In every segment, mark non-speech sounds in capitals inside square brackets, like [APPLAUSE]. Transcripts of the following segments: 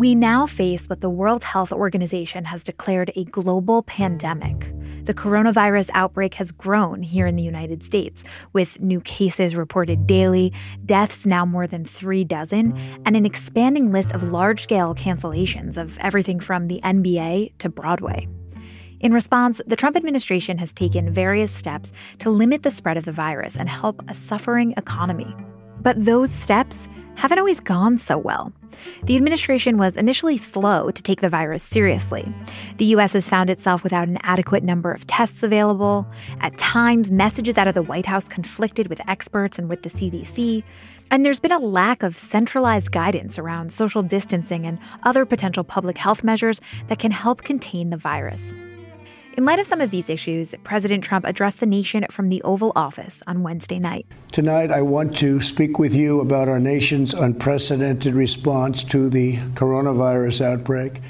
We now face what the World Health Organization has declared a global pandemic. The coronavirus outbreak has grown here in the United States, with new cases reported daily, deaths now more than three dozen, and an expanding list of large scale cancellations of everything from the NBA to Broadway. In response, the Trump administration has taken various steps to limit the spread of the virus and help a suffering economy. But those steps haven't always gone so well. The administration was initially slow to take the virus seriously. The U.S. has found itself without an adequate number of tests available. At times, messages out of the White House conflicted with experts and with the CDC. And there's been a lack of centralized guidance around social distancing and other potential public health measures that can help contain the virus. In light of some of these issues, President Trump addressed the nation from the Oval Office on Wednesday night. Tonight, I want to speak with you about our nation's unprecedented response to the coronavirus outbreak.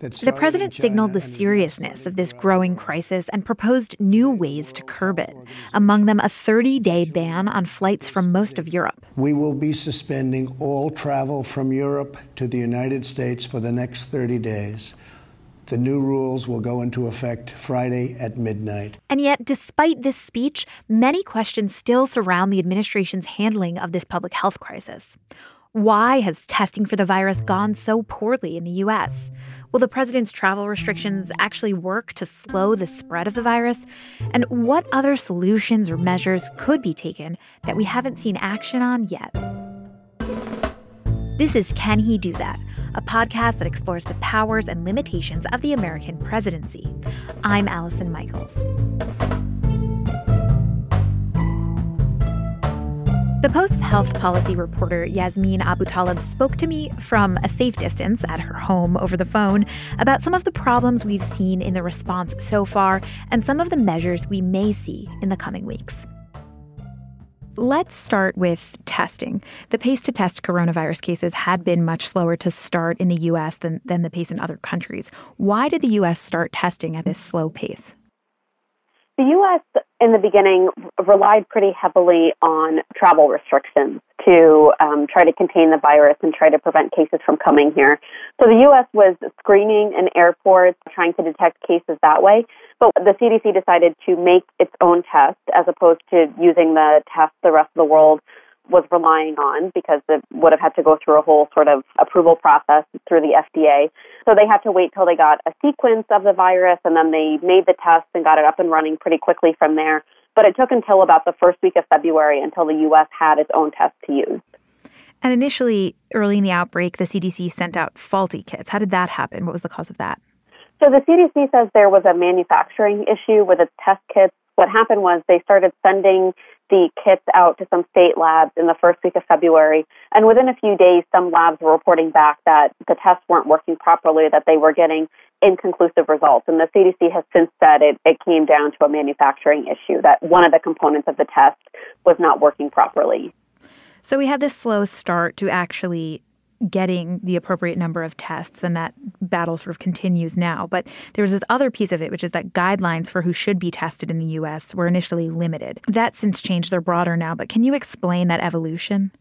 The president signaled the seriousness of this growing crisis and proposed new ways to curb it, among them a 30 day ban on flights from most of Europe. We will be suspending all travel from Europe to the United States for the next 30 days. The new rules will go into effect Friday at midnight. And yet, despite this speech, many questions still surround the administration's handling of this public health crisis. Why has testing for the virus gone so poorly in the U.S.? Will the president's travel restrictions actually work to slow the spread of the virus? And what other solutions or measures could be taken that we haven't seen action on yet? This is Can He Do That? A podcast that explores the powers and limitations of the American presidency. I'm Allison Michaels. The Post's health policy reporter Yasmin Abutaleb spoke to me from a safe distance at her home over the phone about some of the problems we've seen in the response so far and some of the measures we may see in the coming weeks. Let's start with testing. The pace to test coronavirus cases had been much slower to start in the U.S. than, than the pace in other countries. Why did the U.S. start testing at this slow pace? The U.S. in the beginning relied pretty heavily on travel restrictions to um, try to contain the virus and try to prevent cases from coming here. So the U.S. was screening in airports, trying to detect cases that way. But the CDC decided to make its own test as opposed to using the test the rest of the world was relying on because it would have had to go through a whole sort of approval process through the FDA. So they had to wait till they got a sequence of the virus and then they made the test and got it up and running pretty quickly from there. But it took until about the first week of February until the US had its own test to use. And initially, early in the outbreak, the CDC sent out faulty kits. How did that happen? What was the cause of that? So the CDC says there was a manufacturing issue with its test kits. What happened was they started sending the kits out to some state labs in the first week of February. And within a few days, some labs were reporting back that the tests weren't working properly, that they were getting inconclusive results. And the CDC has since said it, it came down to a manufacturing issue, that one of the components of the test was not working properly. So we had this slow start to actually getting the appropriate number of tests, and that battle sort of continues now. But there was this other piece of it, which is that guidelines for who should be tested in the US were initially limited. That's since changed, they're broader now. But can you explain that evolution?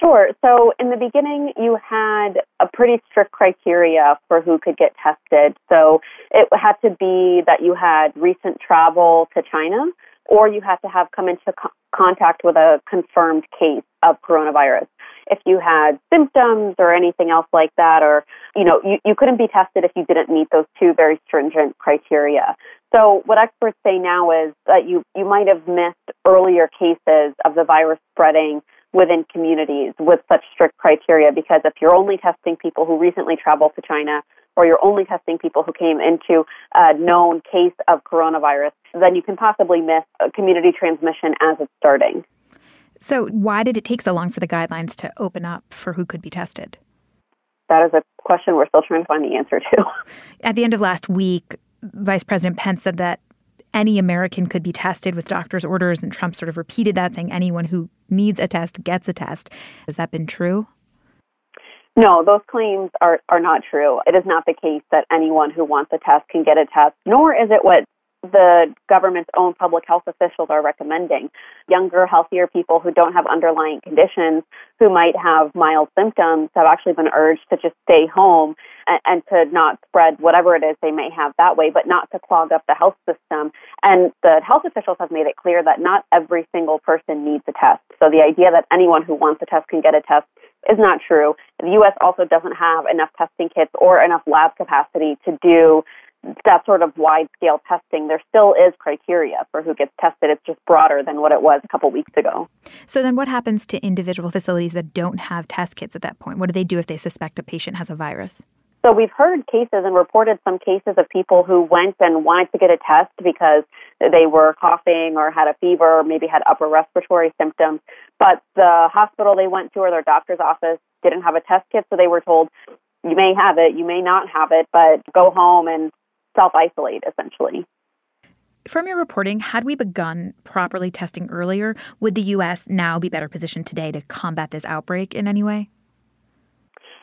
Sure. So in the beginning, you had a pretty strict criteria for who could get tested. So it had to be that you had recent travel to China or you had to have come into co- contact with a confirmed case of coronavirus if you had symptoms or anything else like that, or, you know, you, you couldn't be tested if you didn't meet those two very stringent criteria. So what experts say now is that you, you might have missed earlier cases of the virus spreading within communities with such strict criteria because if you're only testing people who recently traveled to China or you're only testing people who came into a known case of coronavirus, then you can possibly miss community transmission as it's starting. So, why did it take so long for the guidelines to open up for who could be tested? That is a question we're still trying to find the answer to. [LAUGHS] At the end of last week, Vice President Pence said that any American could be tested with doctor's orders, and Trump sort of repeated that, saying anyone who needs a test gets a test. Has that been true? No, those claims are, are not true. It is not the case that anyone who wants a test can get a test, nor is it what the government's own public health officials are recommending. Younger, healthier people who don't have underlying conditions, who might have mild symptoms, have actually been urged to just stay home and, and to not spread whatever it is they may have that way, but not to clog up the health system. And the health officials have made it clear that not every single person needs a test. So the idea that anyone who wants a test can get a test is not true. The U.S. also doesn't have enough testing kits or enough lab capacity to do that sort of wide scale testing. There still is criteria for who gets tested. It's just broader than what it was a couple weeks ago. So then what happens to individual facilities that don't have test kits at that point? What do they do if they suspect a patient has a virus? So we've heard cases and reported some cases of people who went and wanted to get a test because they were coughing or had a fever, or maybe had upper respiratory symptoms, but the hospital they went to or their doctor's office didn't have a test kit, so they were told you may have it, you may not have it, but go home and self isolate essentially. From your reporting, had we begun properly testing earlier, would the U.S. now be better positioned today to combat this outbreak in any way?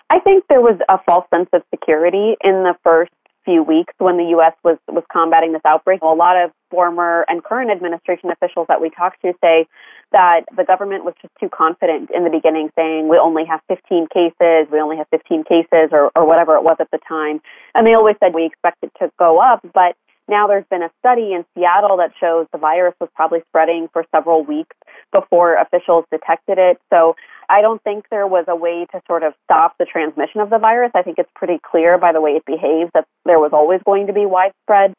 I think there was a false sense of security in the first few weeks when the U.S. was, was combating this outbreak. A lot of former and current administration officials that we talked to say that the government was just too confident in the beginning, saying we only have 15 cases, we only have 15 cases, or, or whatever it was at the time. And they always said we expect it to go up, but now there's been a study in Seattle that shows the virus was probably spreading for several weeks before officials detected it. So I don't think there was a way to sort of stop the transmission of the virus. I think it's pretty clear by the way it behaves that there was always going to be widespread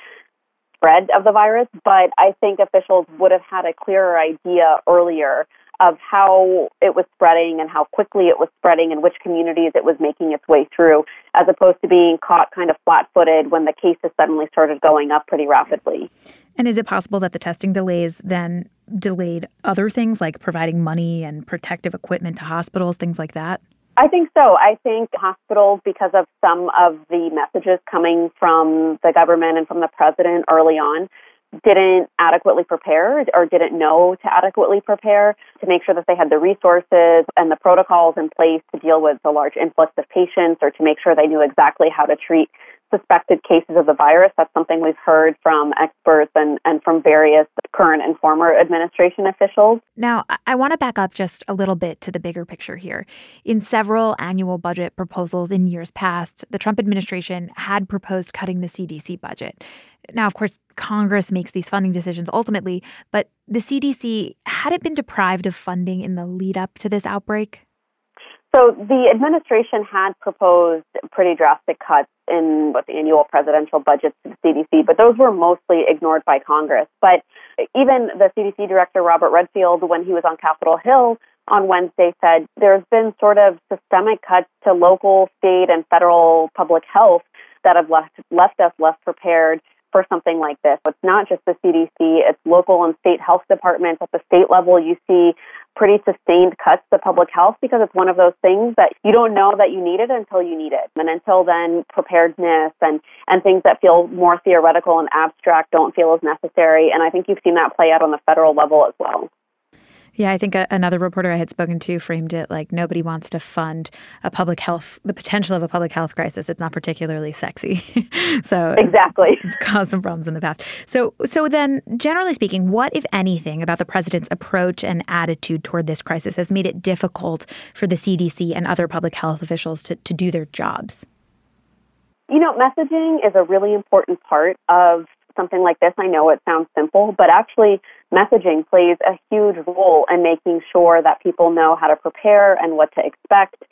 spread of the virus, but I think officials would have had a clearer idea earlier of how it was spreading and how quickly it was spreading and which communities it was making its way through, as opposed to being caught kind of flat footed when the cases suddenly started going up pretty rapidly. And is it possible that the testing delays then delayed other things like providing money and protective equipment to hospitals, things like that? I think so. I think hospitals, because of some of the messages coming from the government and from the president early on, didn't adequately prepare or didn't know to adequately prepare to make sure that they had the resources and the protocols in place to deal with the large influx of patients or to make sure they knew exactly how to treat suspected cases of the virus. That's something we've heard from experts and, and from various current and former administration officials. Now, I want to back up just a little bit to the bigger picture here. In several annual budget proposals in years past, the Trump administration had proposed cutting the CDC budget. Now, of course, Congress makes these funding decisions ultimately, but the CDC had it been deprived of funding in the lead up to this outbreak? So the administration had proposed pretty drastic cuts in what the annual presidential budgets to the CDC, but those were mostly ignored by Congress. But even the CDC director, Robert Redfield, when he was on Capitol Hill on Wednesday, said there's been sort of systemic cuts to local, state, and federal public health that have left, left us less prepared for something like this. It's not just the CDC, it's local and state health departments. At the state level, you see pretty sustained cuts to public health because it's one of those things that you don't know that you need it until you need it. And until then, preparedness and, and things that feel more theoretical and abstract don't feel as necessary. And I think you've seen that play out on the federal level as well. Yeah, I think a, another reporter I had spoken to framed it like nobody wants to fund a public health, the potential of a public health crisis. It's not particularly sexy. [LAUGHS] so exactly, [LAUGHS] it's caused some problems in the past. So, so then, generally speaking, what, if anything, about the president's approach and attitude toward this crisis has made it difficult for the CDC and other public health officials to, to do their jobs? You know, messaging is a really important part of something like this, I know it sounds simple, but actually messaging plays a huge role in making sure that people know how to prepare and what to expect.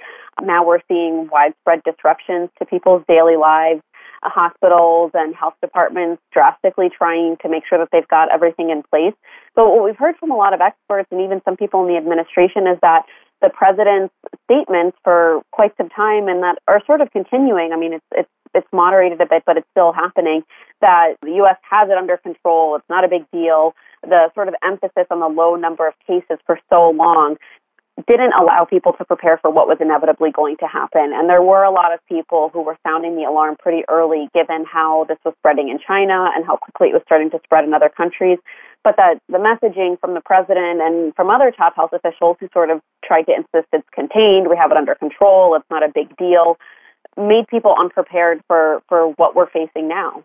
Now we're seeing widespread disruptions to people's daily lives. Uh, hospitals and health departments drastically trying to make sure that they've got everything in place. But what we've heard from a lot of experts and even some people in the administration is that the president's statements for quite some time and that are sort of continuing. I mean, it's it's it's moderated a bit, but it's still happening. That the U.S. has it under control. It's not a big deal. The sort of emphasis on the low number of cases for so long didn't allow people to prepare for what was inevitably going to happen. And there were a lot of people who were sounding the alarm pretty early, given how this was spreading in China and how quickly it was starting to spread in other countries. But that the messaging from the president and from other top health officials who sort of tried to insist it's contained, we have it under control, it's not a big deal, made people unprepared for, for what we're facing now.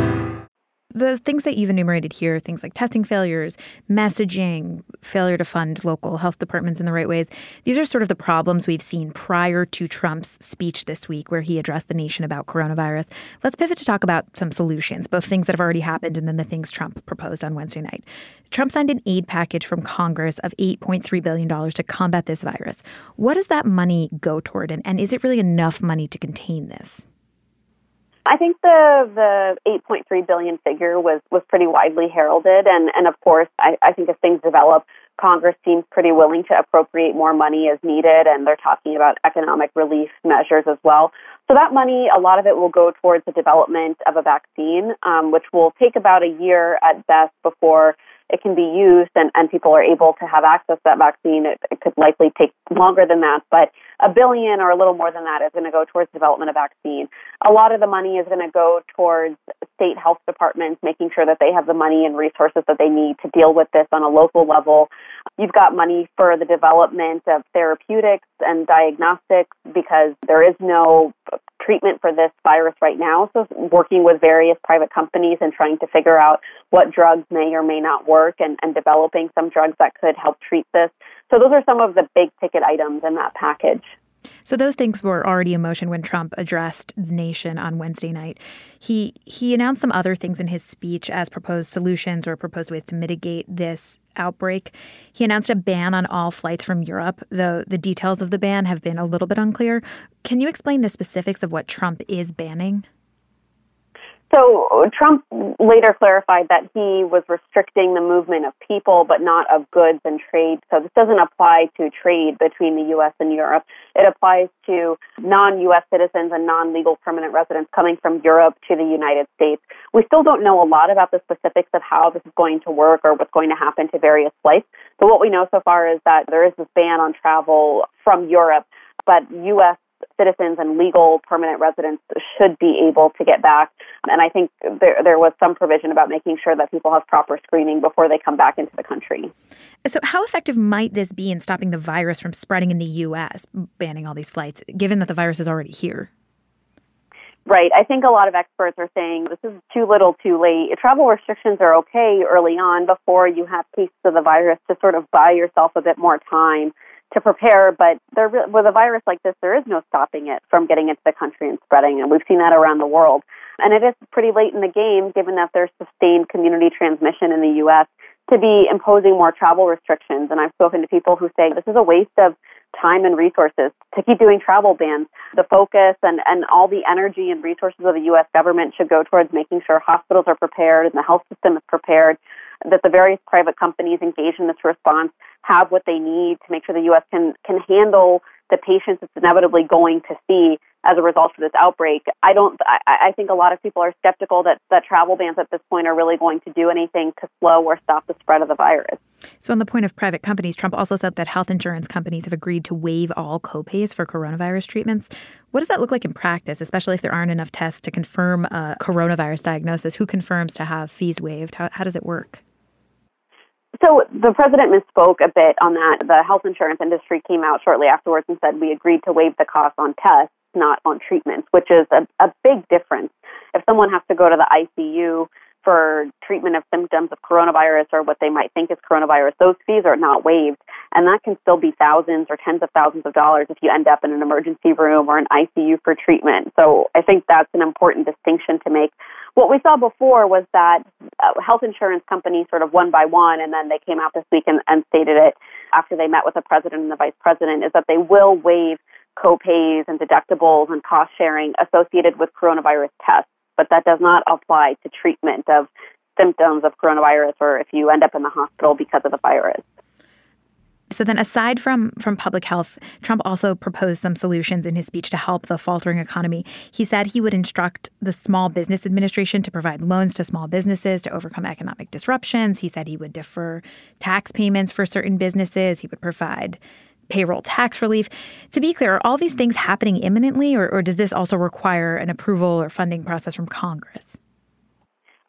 The things that you've enumerated here, things like testing failures, messaging, failure to fund local health departments in the right ways, these are sort of the problems we've seen prior to Trump's speech this week, where he addressed the nation about coronavirus. Let's pivot to talk about some solutions, both things that have already happened and then the things Trump proposed on Wednesday night. Trump signed an aid package from Congress of $8.3 billion to combat this virus. What does that money go toward, and, and is it really enough money to contain this? I think the the 8.3 billion figure was was pretty widely heralded, and and of course, I, I think as things develop, Congress seems pretty willing to appropriate more money as needed, and they're talking about economic relief measures as well. So that money, a lot of it will go towards the development of a vaccine, um, which will take about a year at best before it can be used and, and people are able to have access to that vaccine. It, it could likely take longer than that, but a billion or a little more than that is going to go towards development of vaccine. A lot of the money is going to go towards state health departments, making sure that they have the money and resources that they need to deal with this on a local level. You've got money for the development of therapeutics and diagnostics because there is no treatment for this virus right now. So, working with various private companies and trying to figure out what drugs may or may not work and, and developing some drugs that could help treat this. So, those are some of the big ticket items in that package. So those things were already in motion when Trump addressed the nation on Wednesday night. He he announced some other things in his speech as proposed solutions or proposed ways to mitigate this outbreak. He announced a ban on all flights from Europe, though the details of the ban have been a little bit unclear. Can you explain the specifics of what Trump is banning? So Trump later clarified that he was restricting the movement of people, but not of goods and trade. So this doesn't apply to trade between the U.S. and Europe. It applies to non-U.S. citizens and non-legal permanent residents coming from Europe to the United States. We still don't know a lot about the specifics of how this is going to work or what's going to happen to various flights. But what we know so far is that there is this ban on travel from Europe, but U.S citizens and legal permanent residents should be able to get back. And I think there, there was some provision about making sure that people have proper screening before they come back into the country. So, how effective might this be in stopping the virus from spreading in the U.S., banning all these flights, given that the virus is already here? Right. I think a lot of experts are saying this is too little too late. Travel restrictions are okay early on before you have cases of the virus to sort of buy yourself a bit more time to prepare, but there, with a virus like this, there is no stopping it from getting into the country and spreading, and we've seen that around the world. And it is pretty late in the game, given that there's sustained community transmission in the U.S., to be imposing more travel restrictions. And I've spoken to people who say this is a waste of time and resources to keep doing travel bans. The focus and, and all the energy and resources of the U.S. government should go towards making sure hospitals are prepared and the health system is prepared, that the various private companies engaged in this response have what they need to make sure the U.S. can can handle the patients it's inevitably going to see as a result of this outbreak. I don't. I, I think a lot of people are skeptical that that travel bans at this point are really going to do anything to slow or stop the spread of the virus. So, on the point of private companies, Trump also said that health insurance companies have agreed to waive all copays for coronavirus treatments. What does that look like in practice, especially if there aren't enough tests to confirm a coronavirus diagnosis? Who confirms to have fees waived? How, how does it work? So the president misspoke a bit on that. The health insurance industry came out shortly afterwards and said we agreed to waive the cost on tests, not on treatments, which is a, a big difference. If someone has to go to the ICU for treatment of symptoms of coronavirus or what they might think is coronavirus, those fees are not waived. And that can still be thousands or tens of thousands of dollars if you end up in an emergency room or an ICU for treatment. So I think that's an important distinction to make. what we saw before was that uh, health insurance companies sort of one by one, and then they came out this week and, and stated it after they met with the president and the vice president, is that they will waive co-pays and deductibles and cost sharing associated with coronavirus tests, but that does not apply to treatment of symptoms of coronavirus or if you end up in the hospital because of the virus. So then aside from from public health, Trump also proposed some solutions in his speech to help the faltering economy. He said he would instruct the Small Business Administration to provide loans to small businesses to overcome economic disruptions. He said he would defer tax payments for certain businesses. He would provide payroll tax relief. To be clear, are all these things happening imminently or, or does this also require an approval or funding process from Congress?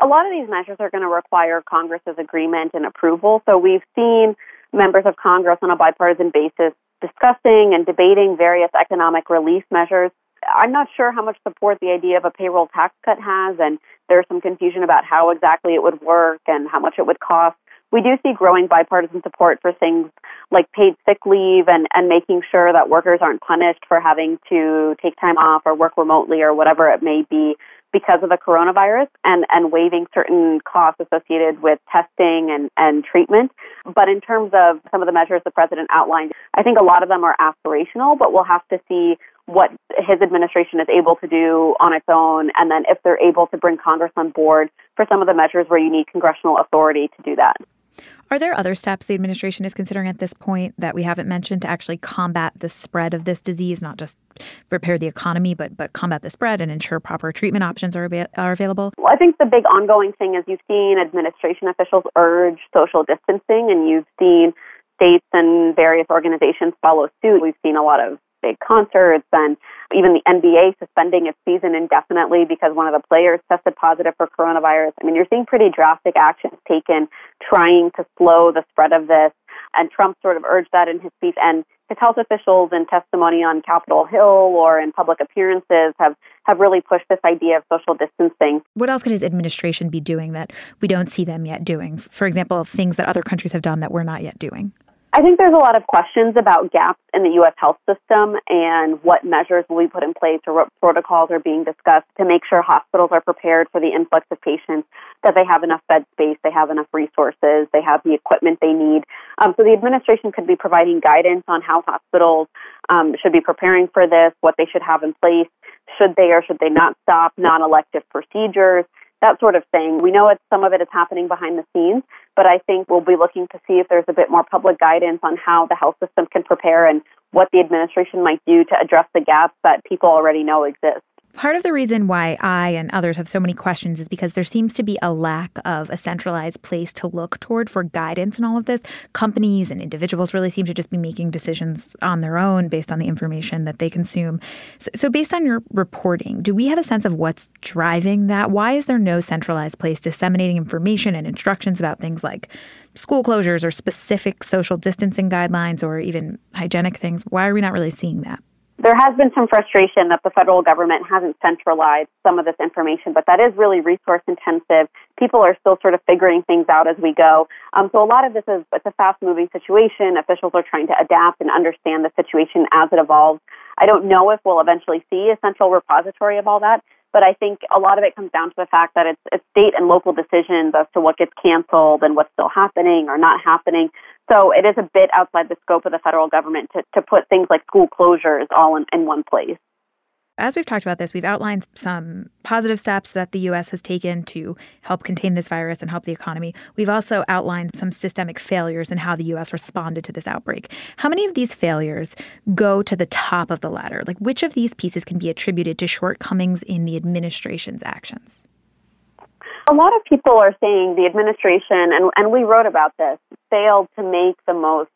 A lot of these measures are going to require Congress's agreement and approval. So we've seen members of Congress on a bipartisan basis discussing and debating various economic relief measures. I'm not sure how much support the idea of a payroll tax cut has, and there's some confusion about how exactly it would work and how much it would cost. We do see growing bipartisan support for things like paid sick leave and, and making sure that workers aren't punished for having to take time off or work remotely or whatever it may be because of the coronavirus and, and waiving certain costs associated with testing and, and treatment. But in terms of some of the measures the president outlined, I think a lot of them are aspirational, but we'll have to see what his administration is able to do on its own, and then if they're able to bring Congress on board for some of the measures where you need congressional authority to do that. Are there other steps the administration is considering at this point that we haven't mentioned to actually combat the spread of this disease, not just repair the economy, but but combat the spread and ensure proper treatment options are, are available? Well, I think the big ongoing thing is you've seen administration officials urge social distancing, and you've seen states and various organizations follow suit. We've seen a lot of big concerts and even the NBA suspending its season indefinitely because one of the players tested positive for coronavirus. I mean, you're seeing pretty drastic actions taken trying to slow the spread of this. And Trump sort of urged that in his speech. And his health officials in testimony on Capitol Hill or in public appearances have, have really pushed this idea of social distancing. What else can his administration be doing that we don't see them yet doing? For example, things that other countries have done that we're not yet doing? I think there's a lot of questions about gaps in the U.S. health system and what measures will be put in place or what protocols are being discussed to make sure hospitals are prepared for the influx of patients, that they have enough bed space, they have enough resources, they have the equipment they need. Um, so the administration could be providing guidance on how hospitals um, should be preparing for this, what they should have in place, should they or should they not stop non-elective procedures that sort of thing. We know some of it is happening behind the scenes, but I think we'll be looking to see if there's a bit more public guidance on how the health system can prepare and what the administration might do to address the gaps that people already know exist. Part of the reason why I and others have so many questions is because there seems to be a lack of a centralized place to look toward for guidance in all of this. Companies and individuals really seem to just be making decisions on their own based on the information that they consume. So, so based on your reporting, do we have a sense of what's driving that? Why is there no centralized place disseminating information and instructions about things like school closures or specific social distancing guidelines or even hygienic things? Why are we not really seeing that? There has been some frustration that the federal government hasn't centralized some of this information, but that is really resource intensive. People are still sort of figuring things out as we go. Um, so a lot of this is it's a fast moving situation. Officials are trying to adapt and understand the situation as it evolves. I don't know if we'll eventually see a central repository of all that, but I think a lot of it comes down to the fact that it's, it's state and local decisions as to what gets canceled and what's still happening or not happening. So it is a bit outside the scope of the federal government to, to put things like school closures all in, in one place. As we've talked about this, we've outlined some positive steps that the U.S. has taken to help contain this virus and help the economy. We've also outlined some systemic failures and how the U.S. responded to this outbreak. How many of these failures go to the top of the ladder? Like, which of these pieces can be attributed to shortcomings in the administration's actions? A lot of people are saying the administration, and, and we wrote about this, failed to make the most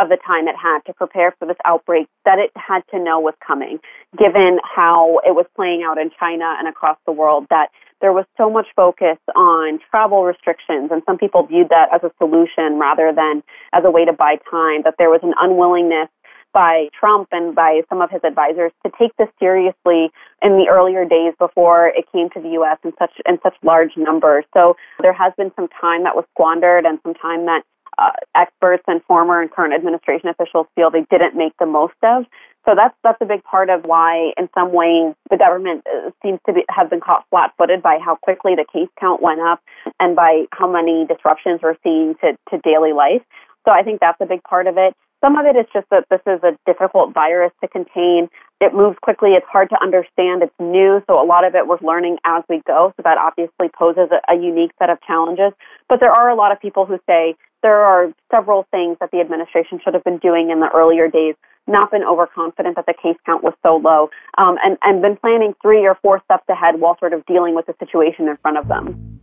of the time it had to prepare for this outbreak that it had to know was coming, given how it was playing out in China and across the world, that there was so much focus on travel restrictions, and some people viewed that as a solution rather than as a way to buy time, that there was an unwillingness by Trump and by some of his advisors to take this seriously in the earlier days before it came to the U.S. in such in such large numbers. So there has been some time that was squandered and some time that uh, experts and former and current administration officials feel they didn't make the most of. So that's that's a big part of why, in some ways, the government uh, seems to be, have been caught flat-footed by how quickly the case count went up and by how many disruptions we're seeing to, to daily life. So I think that's a big part of it. Some of it is just that this is a difficult virus to contain. It moves quickly. It's hard to understand. It's new. So a lot of it we're learning as we go. So that obviously poses a, a unique set of challenges. But there are a lot of people who say there are several things that the administration should have been doing in the earlier days, not been overconfident that the case count was so low, um, and, and been planning three or four steps ahead while sort of dealing with the situation in front of them.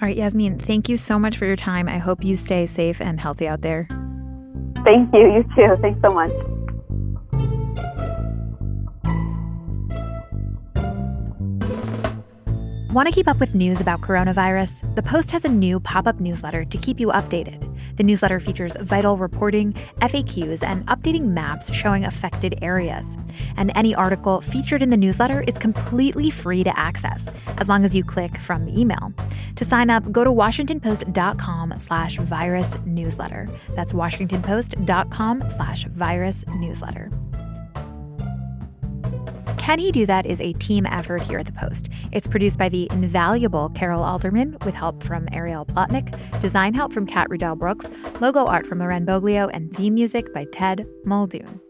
All right, Yasmin, thank you so much for your time. I hope you stay safe and healthy out there. Thank you. You too. Thanks so much. Want to keep up with news about coronavirus? The Post has a new pop up newsletter to keep you updated. The newsletter features vital reporting, FAQs, and updating maps showing affected areas. And any article featured in the newsletter is completely free to access, as long as you click from the email. To sign up, go to washingtonpost.com slash virus newsletter. That's washingtonpost.com slash virus newsletter. Can He Do That is a team effort here at the Post. It's produced by the invaluable Carol Alderman with help from Ariel Plotnick, design help from Kat Rudell Brooks, logo art from Loren Boglio, and theme music by Ted Muldoon.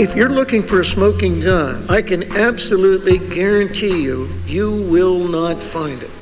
If you're looking for a smoking gun, I can absolutely guarantee you, you will not find it.